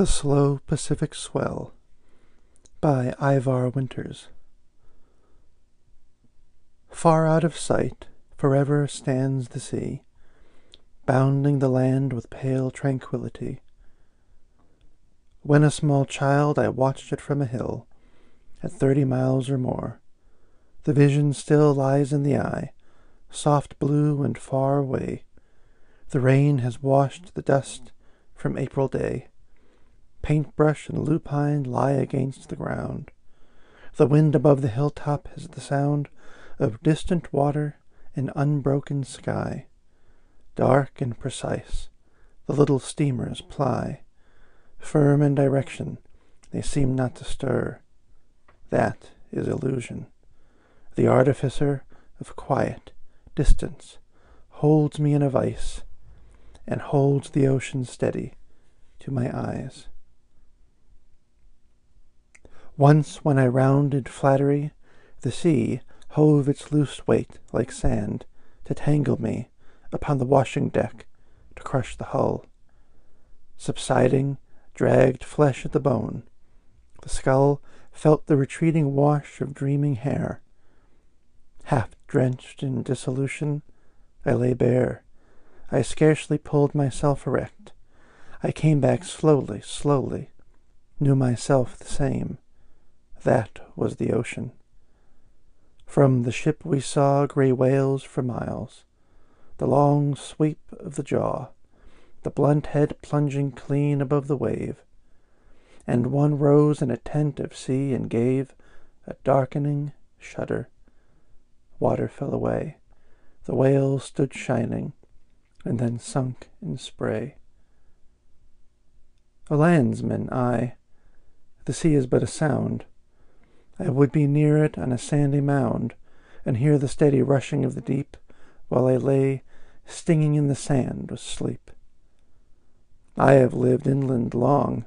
The Slow Pacific Swell by Yvor Winters. Far out of sight, forever stands the sea, bounding the land with pale tranquillity. When a small child, I watched it from a hill, at thirty miles or more. The vision still lies in the eye, soft blue and far away. The rain has washed the dust from April day. Paintbrush and lupine lie against the ground. The wind above the hilltop has the sound of distant water and unbroken sky. Dark and precise, the little steamers ply. Firm in direction, they seem not to stir. That is illusion. The artificer of quiet, distance, holds me in a vice, and holds the ocean steady to my eyes. Once when I rounded flattery, the sea hove its loose weight like sand to tangle me upon the washing deck to crush the hull. Subsiding, dragged flesh at the bone. The skull felt the retreating wash of dreaming hair. Half drenched in dissolution, I lay bare. I scarcely pulled myself erect. I came back slowly, slowly, knew myself the same. That was the ocean. From the ship we saw grey whales for miles, the long sweep of the jaw, the blunt head plunging clean above the wave. And one rose in a tent of sea and gave a darkening shudder. Water fell away. The whales stood shining, and then sunk in spray. A landsman, I. The sea is but a sound. I would be near it on a sandy mound, and hear the steady rushing of the deep, while I lay stinging in the sand with sleep. I have lived inland long.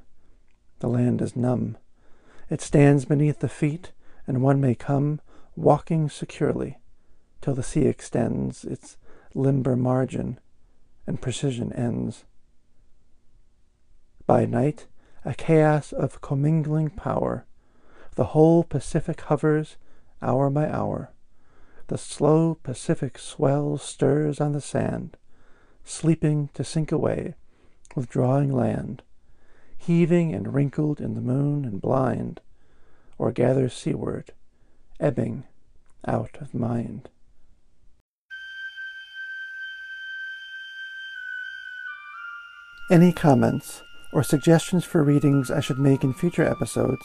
The land is numb. It stands beneath the feet, and one may come walking securely till the sea extends its limber margin and precision ends. By night, a chaos of commingling power the whole Pacific hovers, hour by hour. The slow Pacific swell stirs on the sand, sleeping to sink away, withdrawing land, heaving and wrinkled in the moon and blind, or gathers seaward, ebbing out of mind. Any comments or suggestions for readings I should make in future episodes